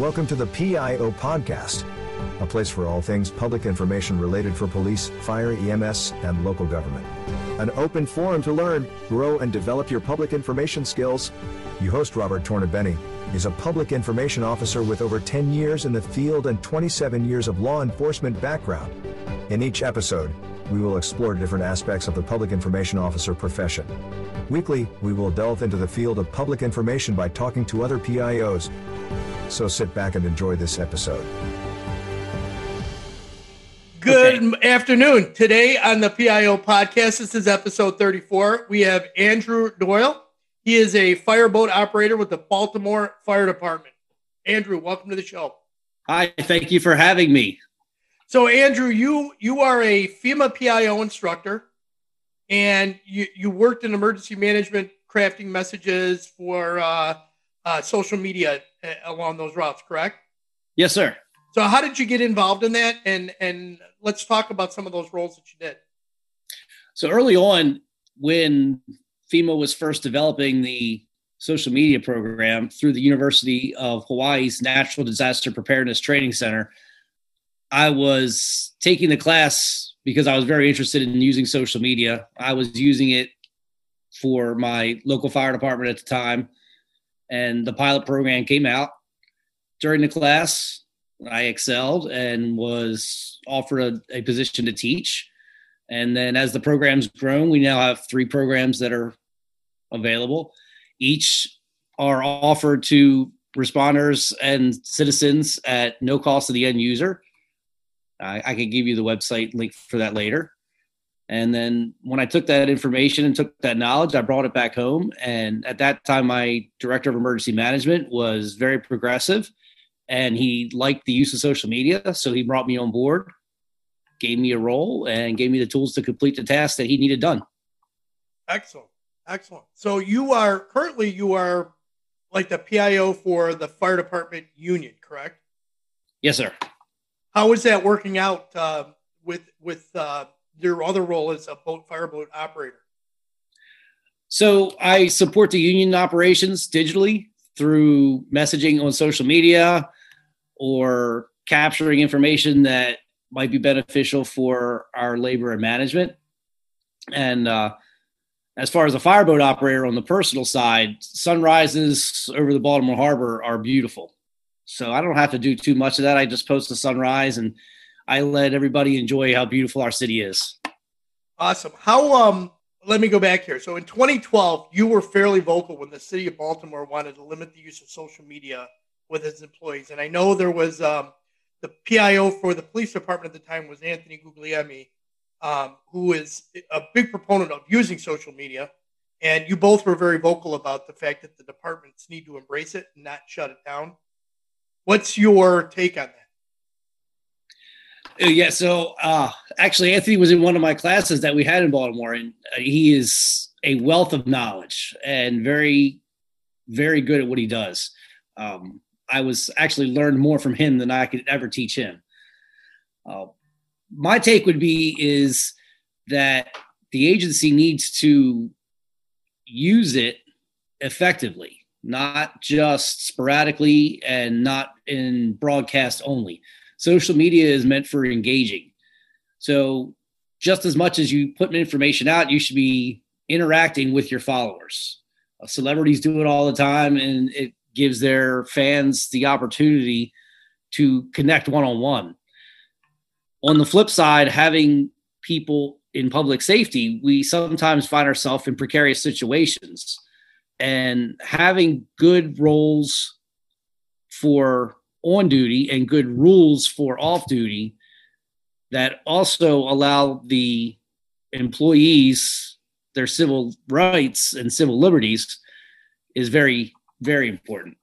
Welcome to the PIO Podcast, a place for all things public information related for police, fire, EMS, and local government. An open forum to learn, grow, and develop your public information skills. Your host, Robert Tornabene, is a public information officer with over 10 years in the field and 27 years of law enforcement background. In each episode, we will explore different aspects of the public information officer profession. Weekly, we will delve into the field of public information by talking to other PIOs. So sit back and enjoy this episode. Good okay. afternoon. Today on the PIO podcast, this is episode 34. We have Andrew Doyle. He is a fireboat operator with the Baltimore Fire Department. Andrew, welcome to the show. Hi, thank you for having me. So, Andrew, you you are a FEMA PIO instructor, and you you worked in emergency management, crafting messages for uh, uh, social media uh, along those routes. Correct? Yes, sir. So, how did you get involved in that? And and let's talk about some of those roles that you did. So early on, when FEMA was first developing the social media program through the University of Hawaii's National Disaster Preparedness Training Center, I was taking the class because I was very interested in using social media. I was using it for my local fire department at the time, and the pilot program came out. During the class, I excelled and was offered a, a position to teach. And then as the program's grown, we now have three programs that are available. Each are offered to responders and citizens at no cost to the end user. I, I can give you the website link for that later. And then when I took that information and took that knowledge, I brought it back home. And at that time, my director of emergency management was very progressive and he liked the use of social media. So he brought me on board, gave me a role, and gave me the tools to complete the task that he needed done. Excellent. Excellent. So you are currently you are like the PIO for the fire department union, correct? Yes, sir. How is that working out uh, with with uh, your other role as a boat fireboat operator? So I support the union operations digitally through messaging on social media, or capturing information that might be beneficial for our labor and management. And uh, as far as a fireboat operator on the personal side, sunrises over the Baltimore Harbor are beautiful. So I don't have to do too much of that. I just post the sunrise and I let everybody enjoy how beautiful our city is. Awesome. How um let me go back here. So in 2012, you were fairly vocal when the city of Baltimore wanted to limit the use of social media with its employees. And I know there was um, the PIO for the police department at the time was Anthony Guglielmi, um, who is a big proponent of using social media. And you both were very vocal about the fact that the departments need to embrace it and not shut it down. What's your take on that? Uh, yeah, so uh, actually, Anthony was in one of my classes that we had in Baltimore, and uh, he is a wealth of knowledge and very, very good at what he does. Um, I was actually learned more from him than I could ever teach him. Uh, my take would be is that the agency needs to use it effectively, not just sporadically and not in broadcast only. Social media is meant for engaging. So just as much as you put information out, you should be interacting with your followers. Celebrities do it all the time, and it gives their fans the opportunity to connect one on one. On the flip side, having people in public safety, we sometimes find ourselves in precarious situations. And having good roles for on duty and good rules for off duty that also allow the employees their civil rights and civil liberties is very very important.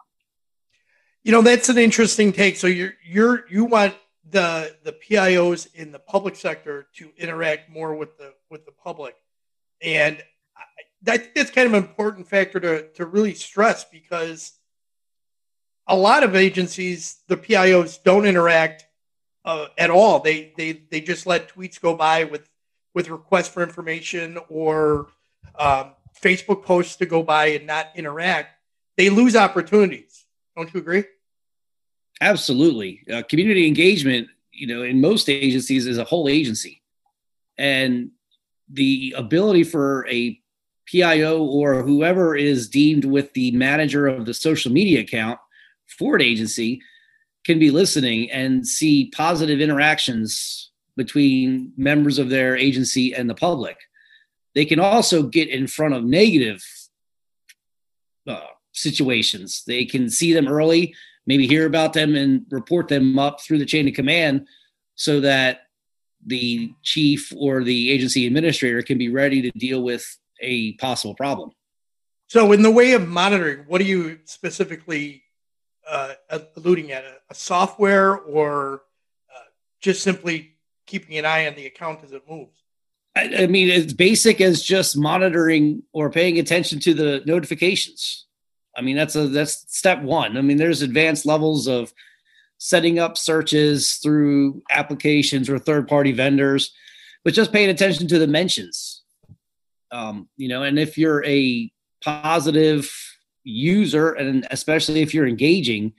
You know, that's an interesting take. So you're you're you want the the PIOs in the public sector to interact more with the with the public, and I, think that's kind of an important factor to to really stress because a lot of agencies, the PIOs don't interact uh, at all. They they they just let tweets go by with with requests for information or um, Facebook posts to go by and not interact they lose opportunities. Don't you agree? Absolutely. Uh, community engagement, you know, in most agencies is a whole agency. And the ability for a PIO or whoever is deemed with the manager of the social media account for an agency can be listening and see positive interactions between members of their agency and the public. They can also get in front of negative uh, situations. They can see them early, maybe hear about them and report them up through the chain of command so that the chief or the agency administrator can be ready to deal with a possible problem. So, in the way of monitoring, what do you specifically uh, alluding at? A, a software or uh, just simply keeping an eye on the account as it moves? I, I mean, as basic as just monitoring or paying attention to the notifications. I mean, that's a that's step one. I mean, there's advanced levels of setting up searches through applications or third party vendors, but just paying attention to the mentions. Um, you know, and if you're a positive user, and especially if you're engaging,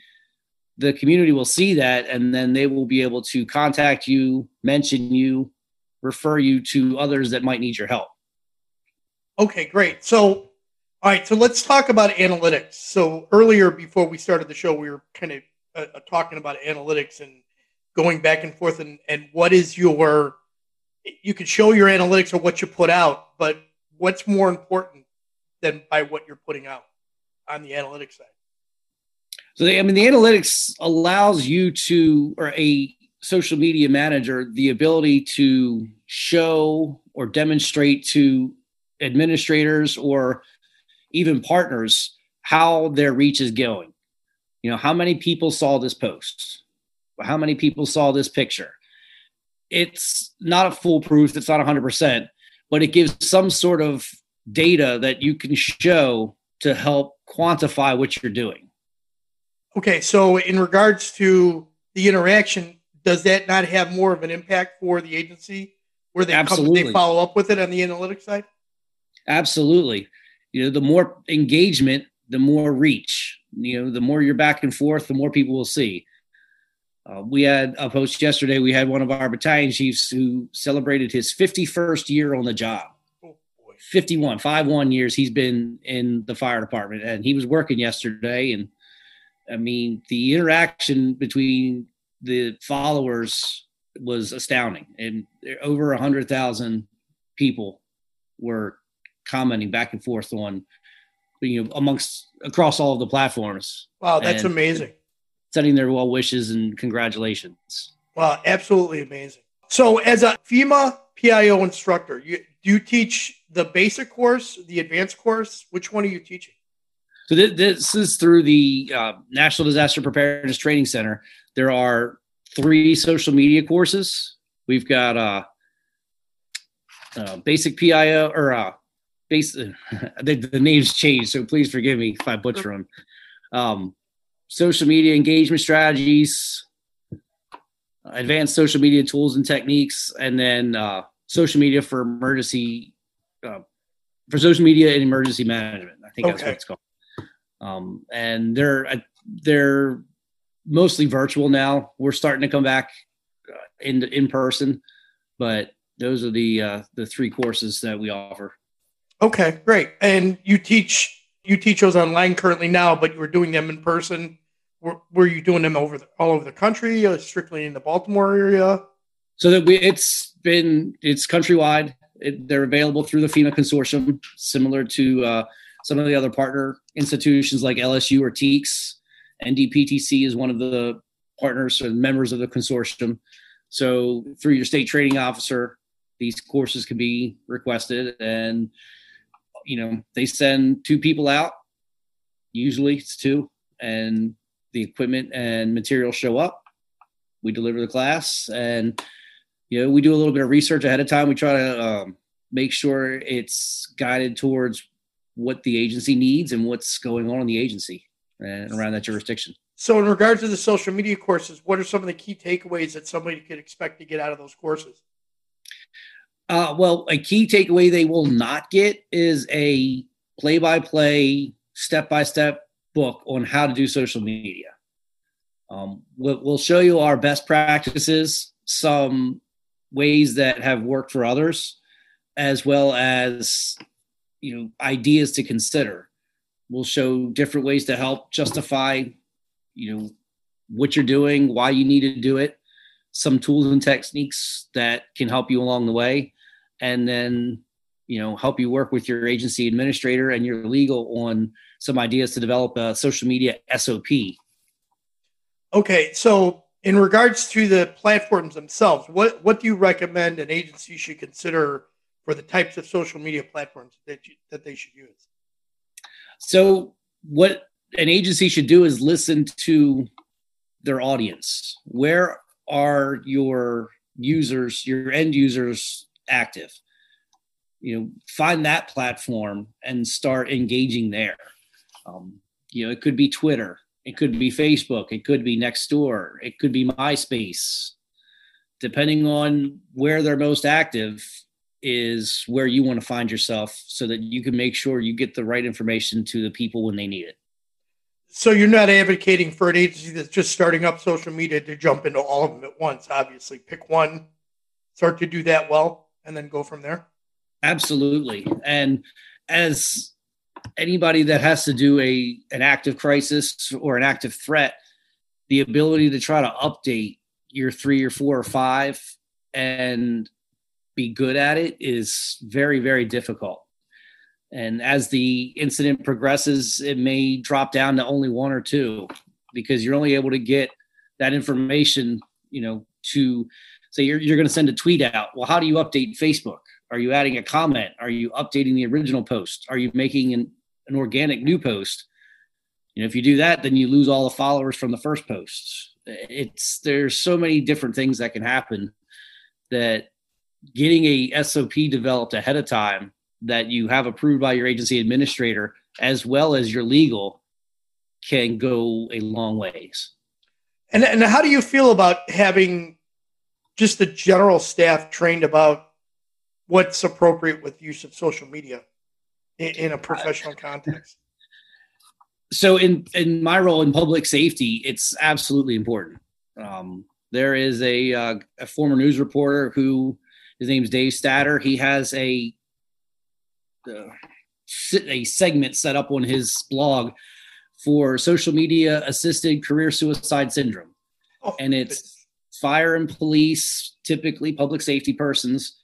the community will see that and then they will be able to contact you, mention you, refer you to others that might need your help. Okay, great. So, all right, so let's talk about analytics. So, earlier before we started the show, we were kind of uh, uh, talking about analytics and going back and forth and, and what is your you can show your analytics or what you put out but what's more important than by what you're putting out on the analytics side so i mean the analytics allows you to or a social media manager the ability to show or demonstrate to administrators or even partners how their reach is going you know, how many people saw this post? How many people saw this picture? It's not a foolproof, it's not 100%, but it gives some sort of data that you can show to help quantify what you're doing. Okay, so in regards to the interaction, does that not have more of an impact for the agency where they Absolutely. come they follow up with it on the analytics side? Absolutely. You know, the more engagement, the more reach. You know, the more you're back and forth, the more people will see. Uh, we had a post yesterday. We had one of our battalion chiefs who celebrated his 51st year on the job. Oh, 51, five one years he's been in the fire department, and he was working yesterday. And I mean, the interaction between the followers was astounding, and over a hundred thousand people were commenting back and forth on you know amongst across all of the platforms. Wow, that's amazing. Sending their well wishes and congratulations. Wow, absolutely amazing. So, as a FEMA PIO instructor, you do you teach the basic course, the advanced course? Which one are you teaching? So th- this is through the uh, National Disaster Preparedness Training Center. There are three social media courses. We've got uh, uh, basic PIO or uh, base the, the names changed, so please forgive me if I butcher them. Um, social media engagement strategies, advanced social media tools and techniques, and then uh, social media for emergency uh, for social media and emergency management. I think okay. that's what it's called. Um, and they're uh, they're mostly virtual now. We're starting to come back uh, in in person, but those are the uh, the three courses that we offer. Okay, great. And you teach you teach those online currently now, but you were doing them in person. Were, were you doing them over the, all over the country, uh, strictly in the Baltimore area? So that we, it's been it's countrywide. It, they're available through the FEMA consortium, similar to uh, some of the other partner institutions like LSU or TEEX. NDPTC is one of the partners or members of the consortium. So through your state training officer, these courses can be requested and you know, they send two people out. Usually it's two, and the equipment and materials show up. We deliver the class, and you know, we do a little bit of research ahead of time. We try to um, make sure it's guided towards what the agency needs and what's going on in the agency and around that jurisdiction. So, in regards to the social media courses, what are some of the key takeaways that somebody could expect to get out of those courses? Uh, well, a key takeaway they will not get is a play by play, step by step book on how to do social media. Um, we'll show you our best practices, some ways that have worked for others, as well as you know ideas to consider. We'll show different ways to help justify, you know, what you're doing, why you need to do it, some tools and techniques that can help you along the way, and then you know help you work with your agency administrator and your legal on some ideas to develop a social media SOP. Okay, so in regards to the platforms themselves, what what do you recommend an agency should consider for the types of social media platforms that you, that they should use? So what an agency should do is listen to their audience. Where are your users, your end users active? You know, find that platform and start engaging there. Um, you know, it could be Twitter, it could be Facebook, it could be Nextdoor, it could be MySpace. Depending on where they're most active, is where you want to find yourself so that you can make sure you get the right information to the people when they need it. So you're not advocating for an agency that's just starting up social media to jump into all of them at once. Obviously, pick one, start to do that well, and then go from there. Absolutely. And as anybody that has to do a an active crisis or an active threat, the ability to try to update your three or four or five and be good at it is very very difficult and as the incident progresses, it may drop down to only one or two because you're only able to get that information, you know, to say you're, you're going to send a tweet out. Well, how do you update Facebook? Are you adding a comment? Are you updating the original post? Are you making an, an organic new post? You know, if you do that, then you lose all the followers from the first post. It's there's so many different things that can happen that getting a SOP developed ahead of time that you have approved by your agency administrator as well as your legal can go a long ways. And, and how do you feel about having just the general staff trained about what's appropriate with use of social media in, in a professional context? So, in in my role in public safety, it's absolutely important. Um, there is a uh, a former news reporter who his name's Dave Statter. He has a a segment set up on his blog for social media assisted career suicide syndrome. Oh, and it's fire and police, typically public safety persons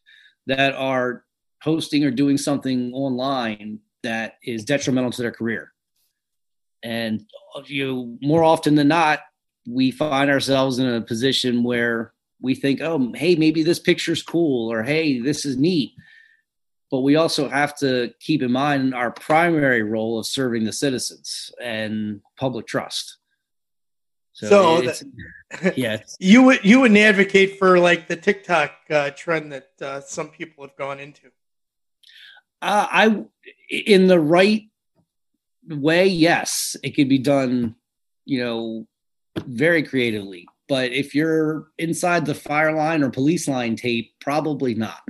that are hosting or doing something online that is detrimental to their career. And you more often than not, we find ourselves in a position where we think, oh, hey, maybe this picture's cool, or hey, this is neat but we also have to keep in mind our primary role of serving the citizens and public trust. So, so that, yeah, you would you would advocate for like the TikTok uh, trend that uh, some people have gone into. Uh, I, in the right way, yes, it could be done. You know, very creatively. But if you're inside the fire line or police line tape, probably not.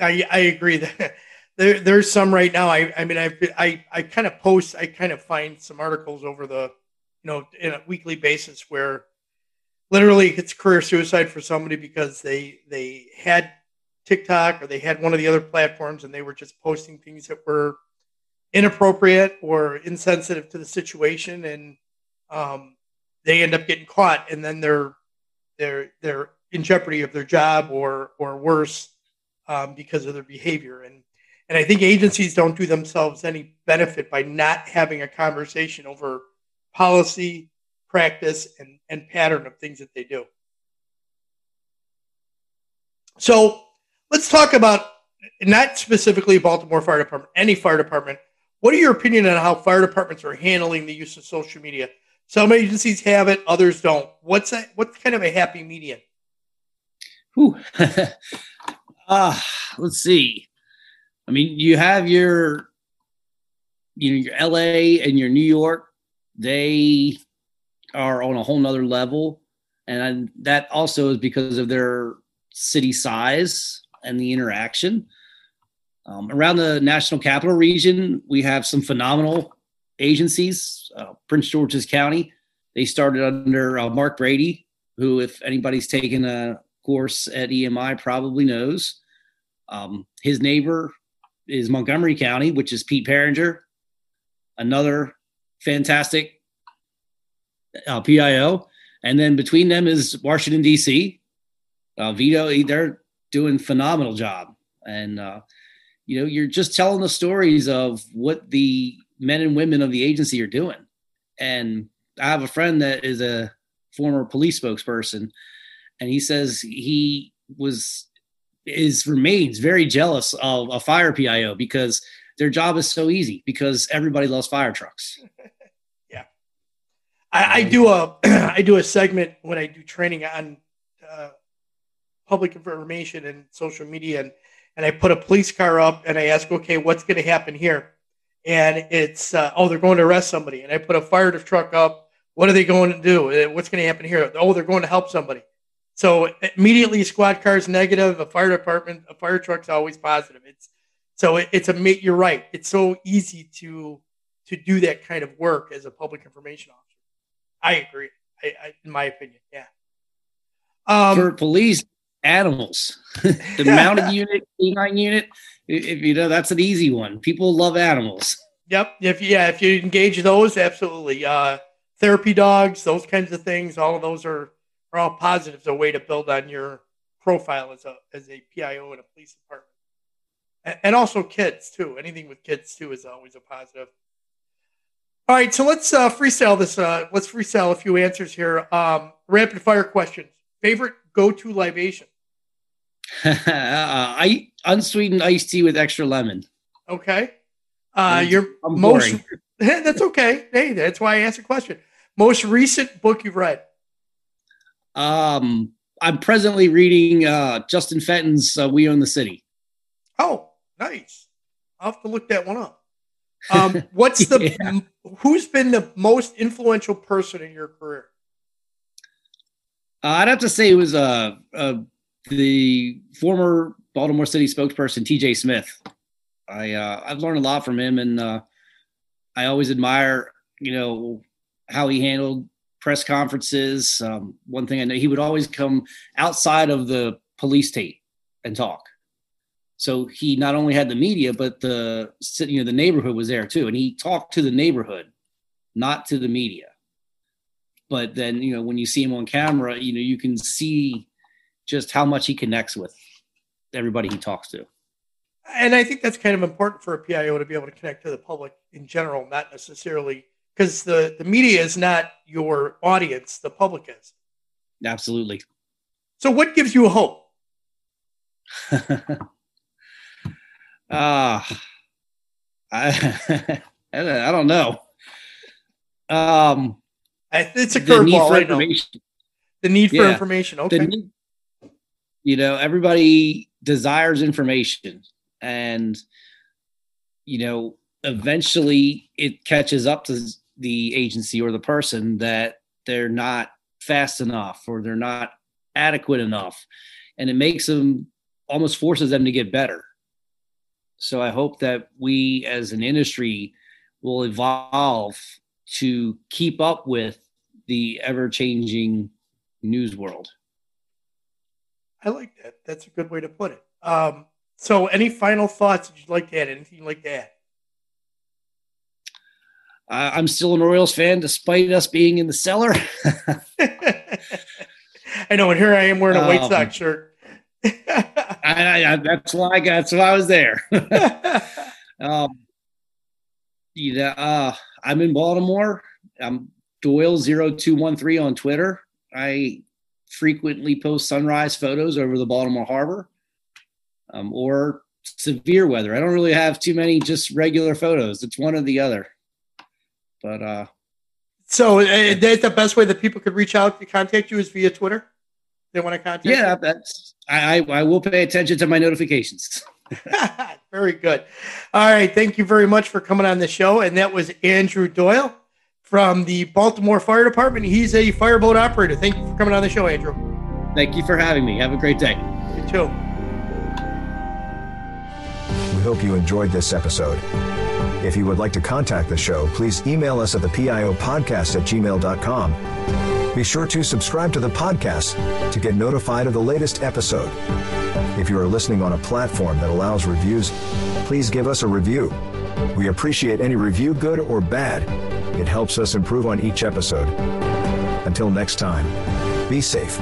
I, I agree that there there's some right now. I I mean I I I kind of post I kind of find some articles over the know in a weekly basis where literally it's career suicide for somebody because they they had TikTok or they had one of the other platforms and they were just posting things that were inappropriate or insensitive to the situation and um, they end up getting caught and then they're they're they're in jeopardy of their job or or worse um, because of their behavior. And and I think agencies don't do themselves any benefit by not having a conversation over policy, practice, and, and pattern of things that they do. So let's talk about not specifically Baltimore Fire Department, any fire department. What are your opinion on how fire departments are handling the use of social media? Some agencies have it, others don't. What's that? What's kind of a happy median? Uh, let's see. I mean, you have your, you know, your LA and your New York. They are on a whole nother level, and that also is because of their city size and the interaction. Um, around the national capital region, we have some phenomenal agencies. Uh, Prince George's County, They started under uh, Mark Brady, who, if anybody's taken a course at EMI, probably knows. Um, his neighbor is Montgomery County, which is Pete Piringer, another fantastic uh, PIO. And then between them is Washington, D.C. Uh, Vito, they're doing phenomenal job. And, uh, you know, you're just telling the stories of what the men and women of the agency are doing. And I have a friend that is a former police spokesperson, and he says he was is remains very jealous of a fire PIO because their job is so easy because everybody loves fire trucks. yeah, I, I, do a I do a segment when I do training on uh, public information and social media, and and I put a police car up and I ask, okay, what's going to happen here? And it's uh, oh, they're going to arrest somebody, and I put a fire truck up. What are they going to do? Uh, what's going to happen here? Oh, they're going to help somebody. So immediately, squad cars negative. A fire department, a fire truck's always positive. It's so it, it's a you're right. It's so easy to to do that kind of work as a public information officer. I agree. I, I in my opinion, yeah. Um, For police, animals, the mounted unit, canine unit. If you know, that's an easy one. People love animals. Yep. If yeah, if you engage those, absolutely. Uh, therapy dogs, those kinds of things. All of those are are all positives. A way to build on your profile as a as a PIO in a police department and also kids too. Anything with kids too is always a positive. All right, so let's uh, freestyle this. Uh, let's freestyle a few answers here. Um, rapid fire questions. Favorite go-to libation? uh, I unsweetened iced tea with extra lemon. Okay. Uh, your most. that's okay. Hey, that's why I asked a question. Most recent book you've read? Um, I'm presently reading uh, Justin Fenton's uh, "We Own the City." Oh, Nice. I'll have to look that one up. Um, what's the yeah. who's been the most influential person in your career? Uh, I'd have to say it was uh, uh, the former Baltimore City spokesperson T.J. Smith. I uh, I've learned a lot from him, and uh, I always admire you know how he handled press conferences. Um, one thing I know, he would always come outside of the police tape and talk. So he not only had the media, but the you know the neighborhood was there too, and he talked to the neighborhood, not to the media. But then you know when you see him on camera, you know you can see just how much he connects with everybody he talks to. And I think that's kind of important for a PIO to be able to connect to the public in general, not necessarily because the the media is not your audience, the public is. Absolutely. So, what gives you hope? Uh, I I don't know. Um, it's a curveball. I know. The need for yeah, information. Okay. Need, you know, everybody desires information, and you know, eventually it catches up to the agency or the person that they're not fast enough or they're not adequate enough, and it makes them almost forces them to get better so I hope that we as an industry will evolve to keep up with the ever changing news world. I like that. That's a good way to put it. Um, so, any final thoughts that you'd like to add? Anything like that? Uh, I'm still an Orioles fan, despite us being in the cellar. I know, and here I am wearing a White um, Sox shirt. I, I, that's why I got. That's why I was there. um, you know, uh, I'm in Baltimore. I'm Doyle 0213 on Twitter. I frequently post sunrise photos over the Baltimore Harbor um, or severe weather. I don't really have too many just regular photos. It's one or the other. But uh, so uh, that's the best way that people could reach out to contact you is via Twitter they want to contact yeah, you? that's I, I will pay attention to my notifications. very good. All right. Thank you very much for coming on the show. And that was Andrew Doyle from the Baltimore Fire Department. He's a fireboat operator. Thank you for coming on the show, Andrew. Thank you for having me. Have a great day. You too. We hope you enjoyed this episode. If you would like to contact the show, please email us at the PIO podcast at gmail.com. Be sure to subscribe to the podcast to get notified of the latest episode. If you are listening on a platform that allows reviews, please give us a review. We appreciate any review, good or bad. It helps us improve on each episode. Until next time, be safe.